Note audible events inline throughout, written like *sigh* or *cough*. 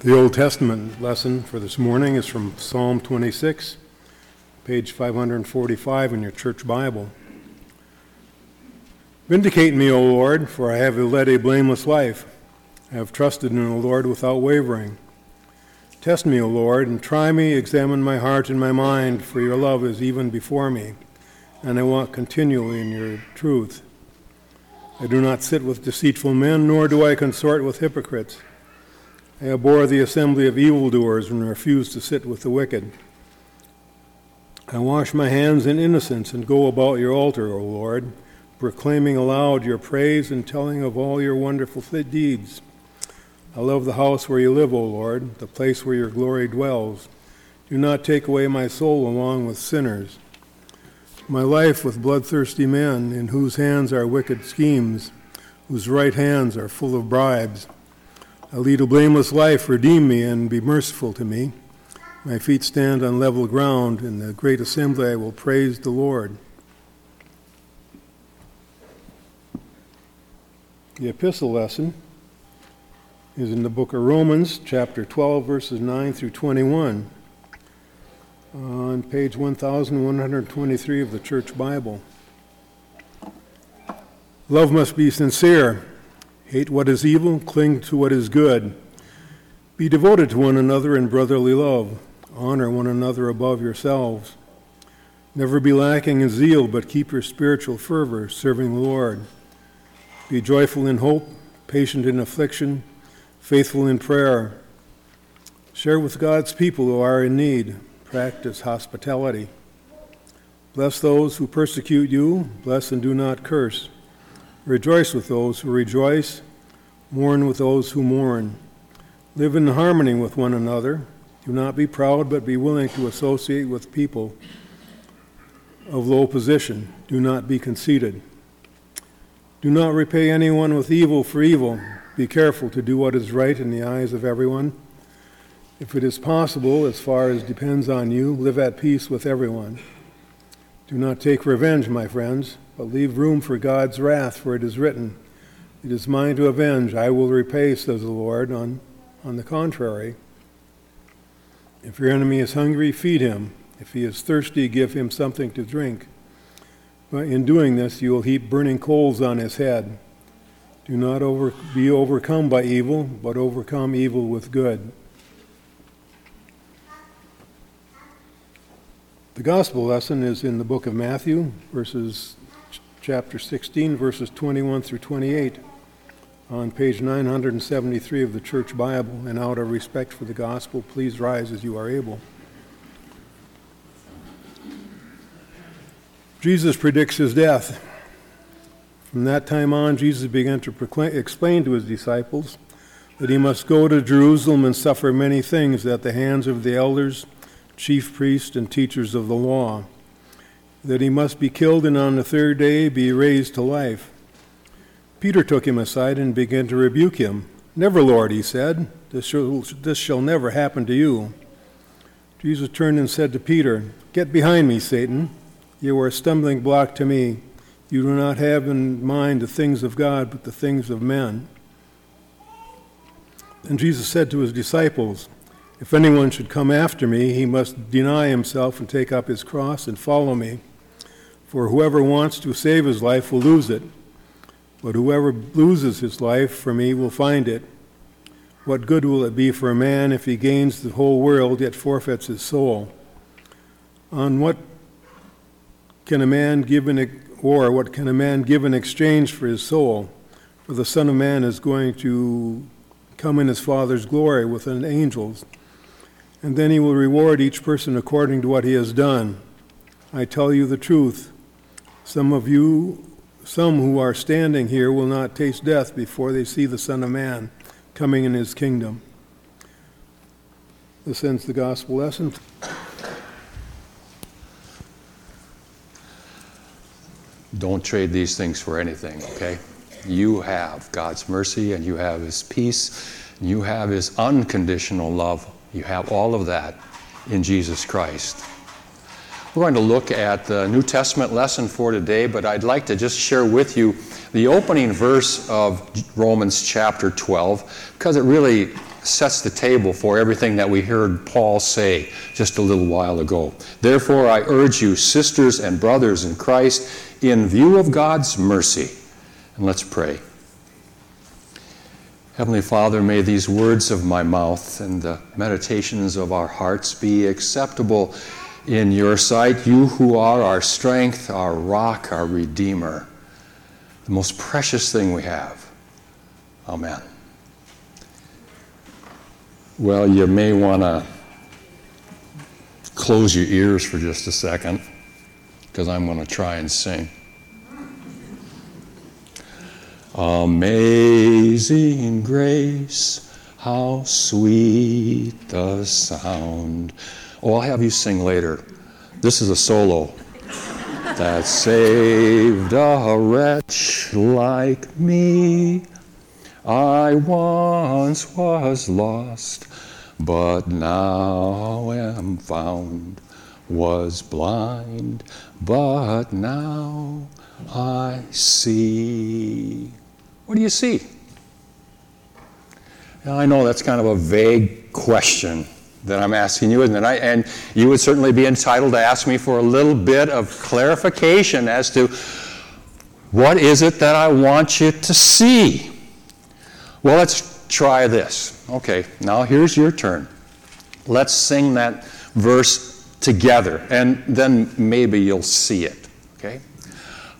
The Old Testament lesson for this morning is from Psalm 26, page 545 in your church Bible. Vindicate me, O Lord, for I have led a blameless life. I have trusted in the Lord without wavering. Test me, O Lord, and try me, examine my heart and my mind, for your love is even before me, and I walk continually in your truth. I do not sit with deceitful men, nor do I consort with hypocrites. I abhor the assembly of evildoers and refuse to sit with the wicked. I wash my hands in innocence and go about your altar, O Lord, proclaiming aloud your praise and telling of all your wonderful deeds. I love the house where you live, O Lord, the place where your glory dwells. Do not take away my soul along with sinners, my life with bloodthirsty men, in whose hands are wicked schemes, whose right hands are full of bribes. I lead a blameless life, redeem me and be merciful to me. My feet stand on level ground. In the great assembly, I will praise the Lord. The epistle lesson is in the book of Romans, chapter 12, verses 9 through 21, on page 1123 of the Church Bible. Love must be sincere. Hate what is evil, cling to what is good. Be devoted to one another in brotherly love. Honor one another above yourselves. Never be lacking in zeal, but keep your spiritual fervor, serving the Lord. Be joyful in hope, patient in affliction, faithful in prayer. Share with God's people who are in need. Practice hospitality. Bless those who persecute you. Bless and do not curse. Rejoice with those who rejoice, mourn with those who mourn. Live in harmony with one another. Do not be proud, but be willing to associate with people of low position. Do not be conceited. Do not repay anyone with evil for evil. Be careful to do what is right in the eyes of everyone. If it is possible, as far as depends on you, live at peace with everyone. Do not take revenge, my friends but leave room for God's wrath, for it is written, It is mine to avenge, I will repay, says the Lord. On, on the contrary, if your enemy is hungry, feed him. If he is thirsty, give him something to drink. But in doing this, you will heap burning coals on his head. Do not over, be overcome by evil, but overcome evil with good. The gospel lesson is in the book of Matthew, verses chapter 16, verses 21 through 28, on page 973 of the Church Bible. And out of respect for the gospel, please rise as you are able. Jesus predicts his death. From that time on, Jesus began to proclaim, explain to his disciples that he must go to Jerusalem and suffer many things at the hands of the elders, chief priests, and teachers of the law that he must be killed and on the third day be raised to life. Peter took him aside and began to rebuke him. Never, Lord, he said, this shall, this shall never happen to you. Jesus turned and said to Peter, Get behind me, Satan. You are a stumbling block to me. You do not have in mind the things of God, but the things of men. And Jesus said to his disciples, If anyone should come after me, he must deny himself and take up his cross and follow me. For whoever wants to save his life will lose it, but whoever loses his life for me will find it. What good will it be for a man if he gains the whole world yet forfeits his soul? On what can a man give in or what can a man give in exchange for his soul? For the Son of Man is going to come in his Father's glory with an angels, and then he will reward each person according to what he has done. I tell you the truth. Some of you, some who are standing here, will not taste death before they see the Son of Man coming in his kingdom. This ends the gospel lesson. Don't trade these things for anything, okay? You have God's mercy and you have His peace, and you have His unconditional love. You have all of that in Jesus Christ. We're going to look at the New Testament lesson for today, but I'd like to just share with you the opening verse of Romans chapter 12 because it really sets the table for everything that we heard Paul say just a little while ago. Therefore, I urge you, sisters and brothers in Christ, in view of God's mercy, and let's pray. Heavenly Father, may these words of my mouth and the meditations of our hearts be acceptable in your sight, you who are our strength, our rock, our Redeemer, the most precious thing we have. Amen. Well, you may want to close your ears for just a second because I'm going to try and sing. Amazing grace, how sweet the sound. Oh, I'll have you sing later. This is a solo that saved a wretch like me. I once was lost, but now am found. Was blind, but now I see. What do you see? Now, I know that's kind of a vague question that I'm asking you, and, I, and you would certainly be entitled to ask me for a little bit of clarification as to what is it that I want you to see. Well, let's try this. Okay, now here's your turn. Let's sing that verse together, and then maybe you'll see it.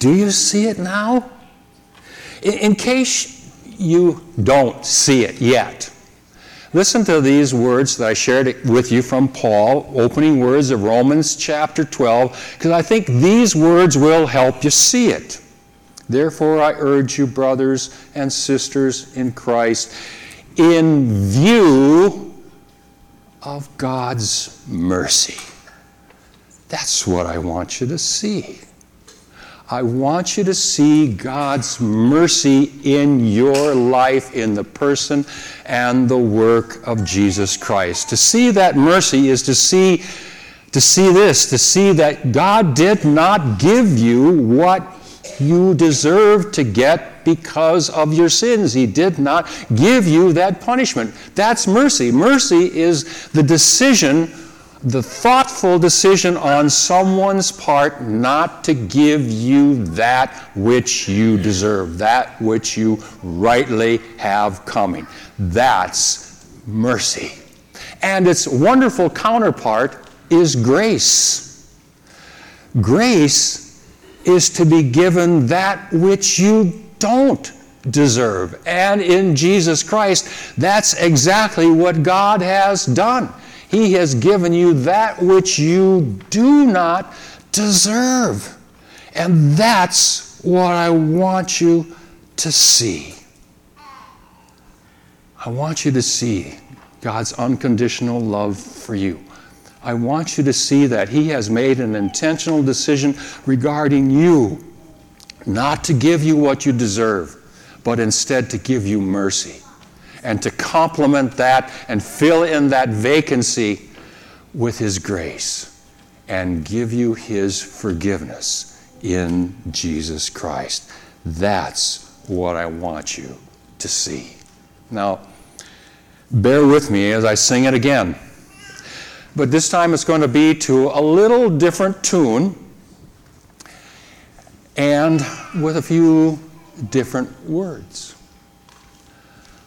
Do you see it now? In, in case you don't see it yet, listen to these words that I shared with you from Paul, opening words of Romans chapter 12, because I think these words will help you see it. Therefore, I urge you, brothers and sisters in Christ, in view of God's mercy. That's what I want you to see. I want you to see God's mercy in your life, in the person and the work of Jesus Christ. To see that mercy is to see, to see this, to see that God did not give you what you deserve to get because of your sins. He did not give you that punishment. That's mercy. Mercy is the decision, the thoughtful decision on someone's part not to give you that which you deserve, that which you rightly have coming. That's mercy. And its wonderful counterpart is grace. Grace is to be given that which you don't deserve. And in Jesus Christ, that's exactly what God has done. He has given you that which you do not deserve. And that's what I want you to see. I want you to see God's unconditional love for you. I want you to see that He has made an intentional decision regarding you, not to give you what you deserve, but instead to give you mercy and to complement that and fill in that vacancy with His grace and give you His forgiveness in Jesus Christ. That's what I want you to see. Now, bear with me as I sing it again but this time it's going to be to a little different tune and with a few different words.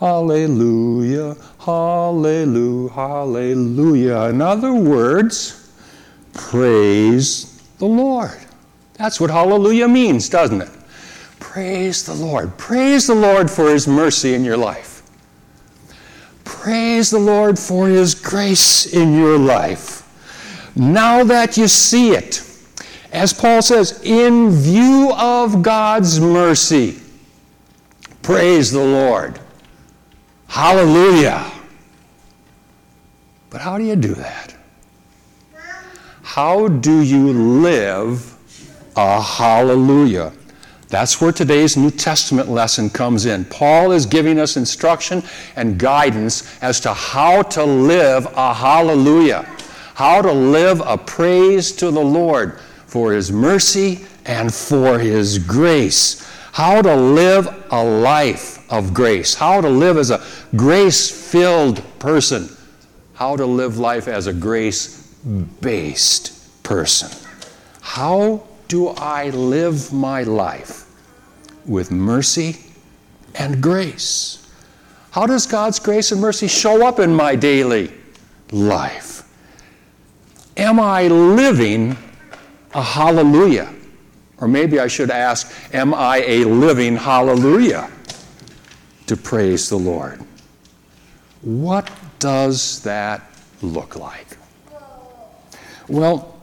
Hallelujah, hallelujah, hallelujah. In other words, praise the Lord. That's what hallelujah means, doesn't it? Praise the Lord. Praise the Lord for His mercy in your life. Praise the Lord for His grace in your life. Now that you see it, as Paul says, in view of God's mercy, praise the Lord. Hallelujah. But how do you do that? How do you live a hallelujah? That's where today's New Testament lesson comes in. Paul is giving us instruction and guidance as to how to live a hallelujah, how to live a praise to the Lord for His mercy and for His grace, how to live a life of grace, how to live as a grace filled person, how to live life as a grace based person. How do I live my life with mercy and grace? How does God's grace and mercy show up in my daily life? Am I living a hallelujah? Or maybe I should ask, Am I a living hallelujah to praise the Lord? What does that look like? Well,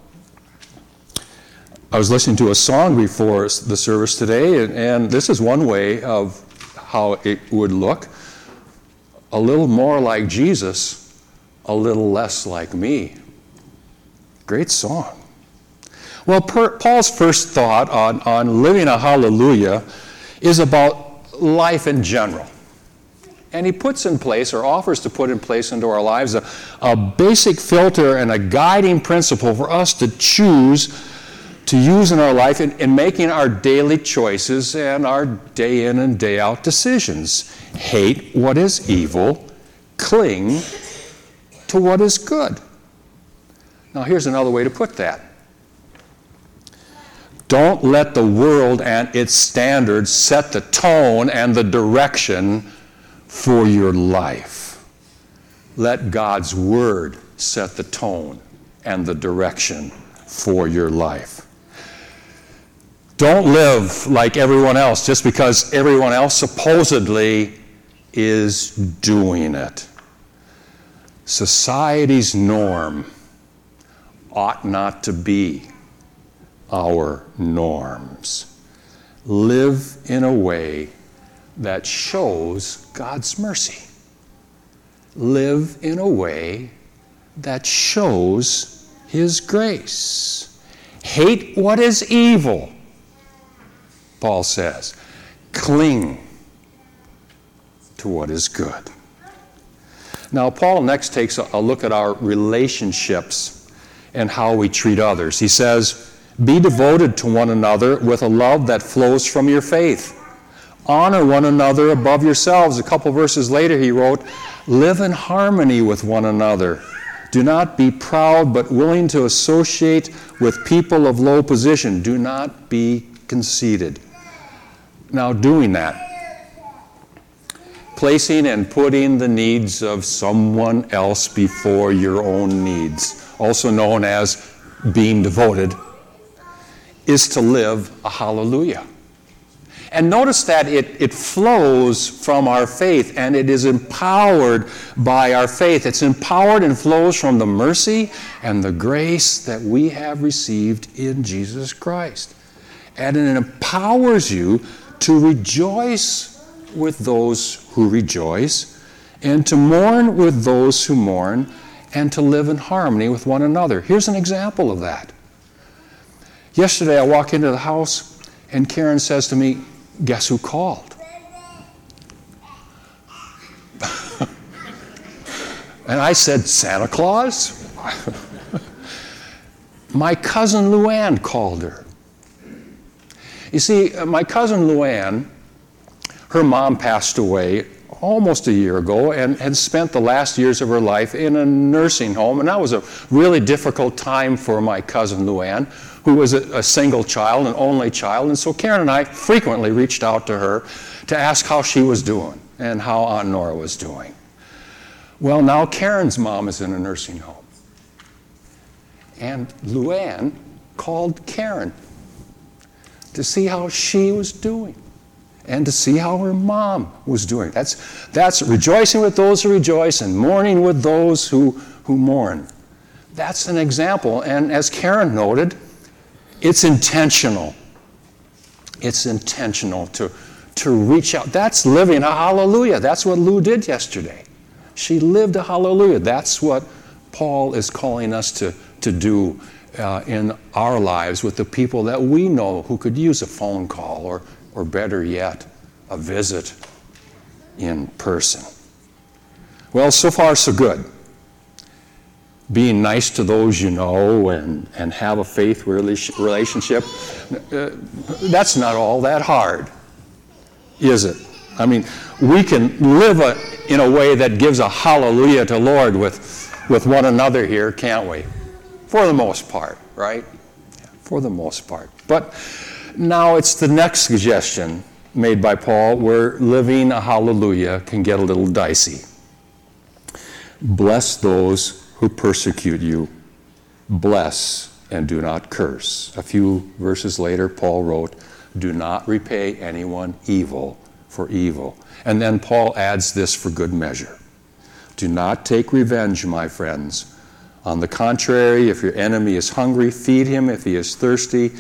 I was listening to a song before the service today, and, and, this is one way of how it would look. A little more like Jesus, a little less like me. Great song. Well, per, Paul's first thought on, on living a hallelujah is about life in general. And he puts in place, or offers to put in place into our lives, a, a basic filter and a guiding principle for us to choose to use in our life in, in making our daily choices and our day in and day out decisions. Hate what is evil, cling to what is good. Now, here's another way to put that. Don't let the world and its standards set the tone and the direction for your life. Let God's Word set the tone and the direction for your life. Don't live like everyone else just because everyone else supposedly is doing it. Society's norm ought not to be our norms. Live in a way that shows God's mercy. Live in a way that shows His grace. Hate what is evil Paul says. Cling to what is good. Now, Paul next takes a look at our relationships and how we treat others. He says, Be devoted to one another with a love that flows from your faith. Honor one another above yourselves. A couple verses later, he wrote, Live in harmony with one another. Do not be proud, but willing to associate with people of low position. Do not be conceited now doing that. Placing and putting the needs of someone else before your own needs, also known as being devoted, is to live a hallelujah. And notice that it, it flows from our faith and it is empowered by our faith. It's empowered and flows from the mercy and the grace that we have received in Jesus Christ. And it empowers you to rejoice with those who rejoice, and to mourn with those who mourn, and to live in harmony with one another. Here's an example of that. Yesterday, I walk into the house, and Karen says to me, Guess who called? and I said, Santa Claus? *laughs* My cousin Luann called her. You see, uh, my cousin Luann, her mom passed away almost a year ago and had spent the last years of her life in a nursing home. And that was a really difficult time for my cousin Luann, who was a, a single child, an only child. And so Karen and I frequently reached out to her to ask how she was doing and how Aunt Nora was doing. Well, now Karen's mom is in a nursing home. And Luann called Karen to see how she was doing and to see how her mom was doing. That's, that's rejoicing with those who rejoice and mourning with those who, who mourn. That's an example. And as Karen noted, it's intentional. It's intentional to, to reach out. That's living a hallelujah. That's what Lou did yesterday. She lived a hallelujah. That's what Paul is calling us to, to do uh, in our lives with the people that we know who could use a phone call or, or better yet, a visit in person. Well, so far, so good. Being nice to those you know and, and have a faith relationship, uh, that's not all that hard, is it? I mean, we can live a, in a way that gives a hallelujah to Lord with, with one another here, can't we? For the most part, right? For the most part. But now it's the next suggestion made by Paul where living a hallelujah can get a little dicey. Bless those who persecute you. Bless and do not curse. A few verses later, Paul wrote, Do not repay anyone evil for evil. And then Paul adds this for good measure Do not take revenge, my friends on the contrary, if your enemy is hungry, feed him. If he is thirsty,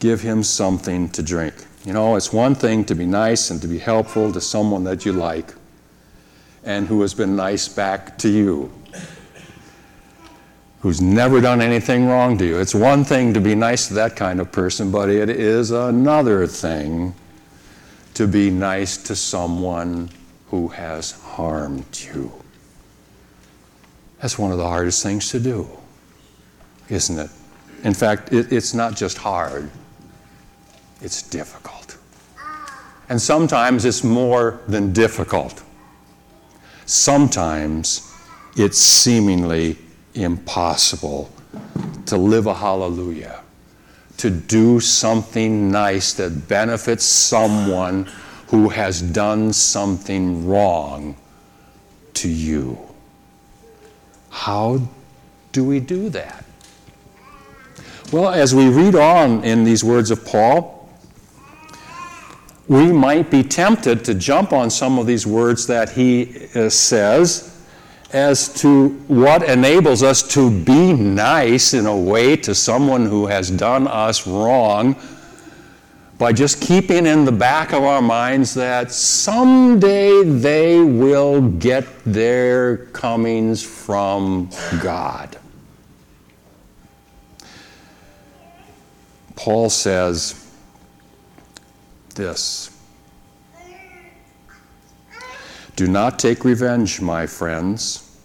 give him something to drink. You know, it's one thing to be nice and to be helpful to someone that you like and who has been nice back to you, who's never done anything wrong to you. It's one thing to be nice to that kind of person, but it is another thing to be nice to someone who has harmed you. That's one of the hardest things to do, isn't it? In fact, it, it's not just hard, it's difficult. And sometimes it's more than difficult. Sometimes it's seemingly impossible to live a hallelujah, to do something nice that benefits someone who has done something wrong to you. How do we do that? Well, as we read on in these words of Paul, we might be tempted to jump on some of these words that he uh, says as to what enables us to be nice in a way to someone who has done us wrong by just keeping in the back of our minds that someday they will get their comings from God. Paul says this Do not take revenge, my friends,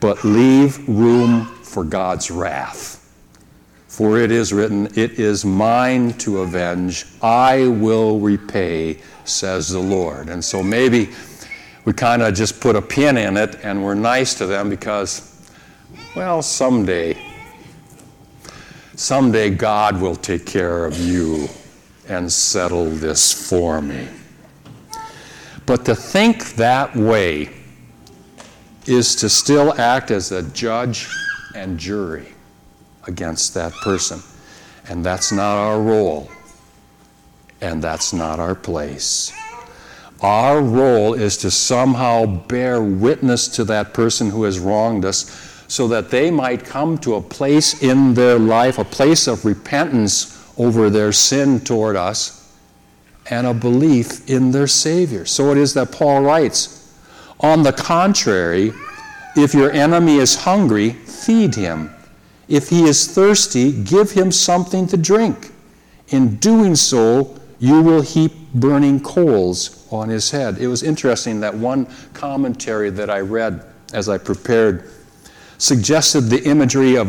but leave room for God's wrath. For it is written, It is mine to avenge, I will repay, says the Lord. And so maybe we kind of just put a pin in it and we're nice to them because, well, someday, someday God will take care of you and settle this for me. But to think that way is to still act as a judge and jury against that person. And that's not our role. And that's not our place. Our role is to somehow bear witness to that person who has wronged us so that they might come to a place in their life, a place of repentance over their sin toward us, and a belief in their Savior. So it is that Paul writes On the contrary, if your enemy is hungry, feed him. If he is thirsty, give him something to drink. In doing so, you will heap burning coals on his head. It was interesting that one commentary that I read as I prepared suggested the imagery of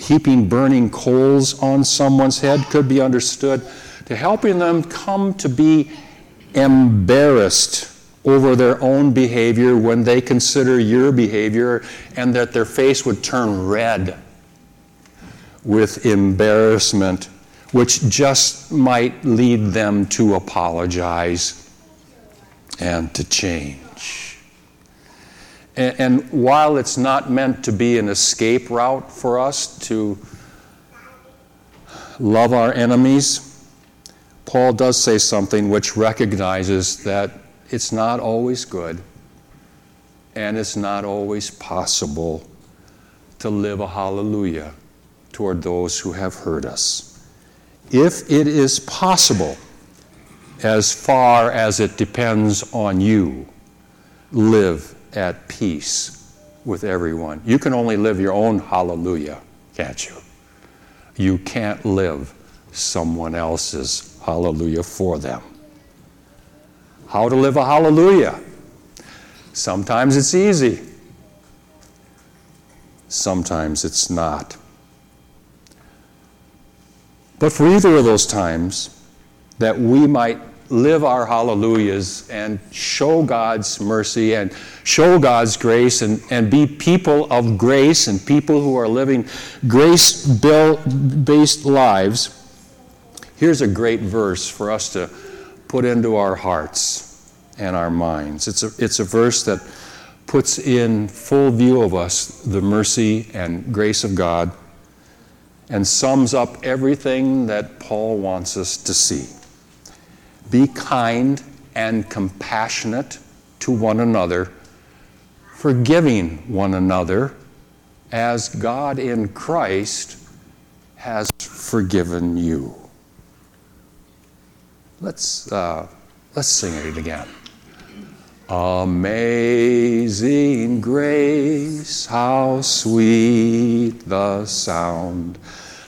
heaping burning coals on someone's head could be understood to helping them come to be embarrassed over their own behavior when they consider your behavior and that their face would turn red with embarrassment, which just might lead them to apologize and to change. And, and while it's not meant to be an escape route for us to love our enemies, Paul does say something which recognizes that it's not always good and it's not always possible to live a hallelujah toward those who have hurt us. If it is possible, as far as it depends on you, live at peace with everyone. You can only live your own hallelujah, can't you? You can't live someone else's hallelujah for them. How to live a hallelujah? Sometimes it's easy, sometimes it's not. But for either of those times, that we might live our hallelujahs and show God's mercy and show God's grace and, and be people of grace and people who are living grace based lives Here's a great verse for us to put into our hearts and our minds. It's a, it's a verse that puts in full view of us the mercy and grace of God and sums up everything that Paul wants us to see. Be kind and compassionate to one another, forgiving one another as God in Christ has forgiven you. Let's, uh, let's sing it again. Amazing grace, how sweet the sound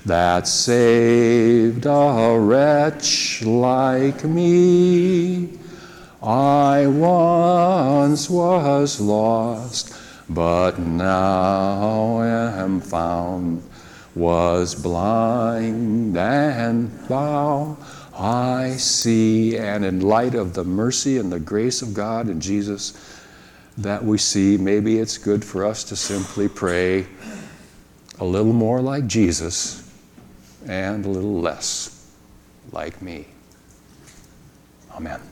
that saved a wretch like me. I once was lost, but now am found, was blind and bound I see, and in light of the mercy and the grace of God and Jesus that we see, maybe it's good for us to simply pray a little more like Jesus and a little less like me. Amen.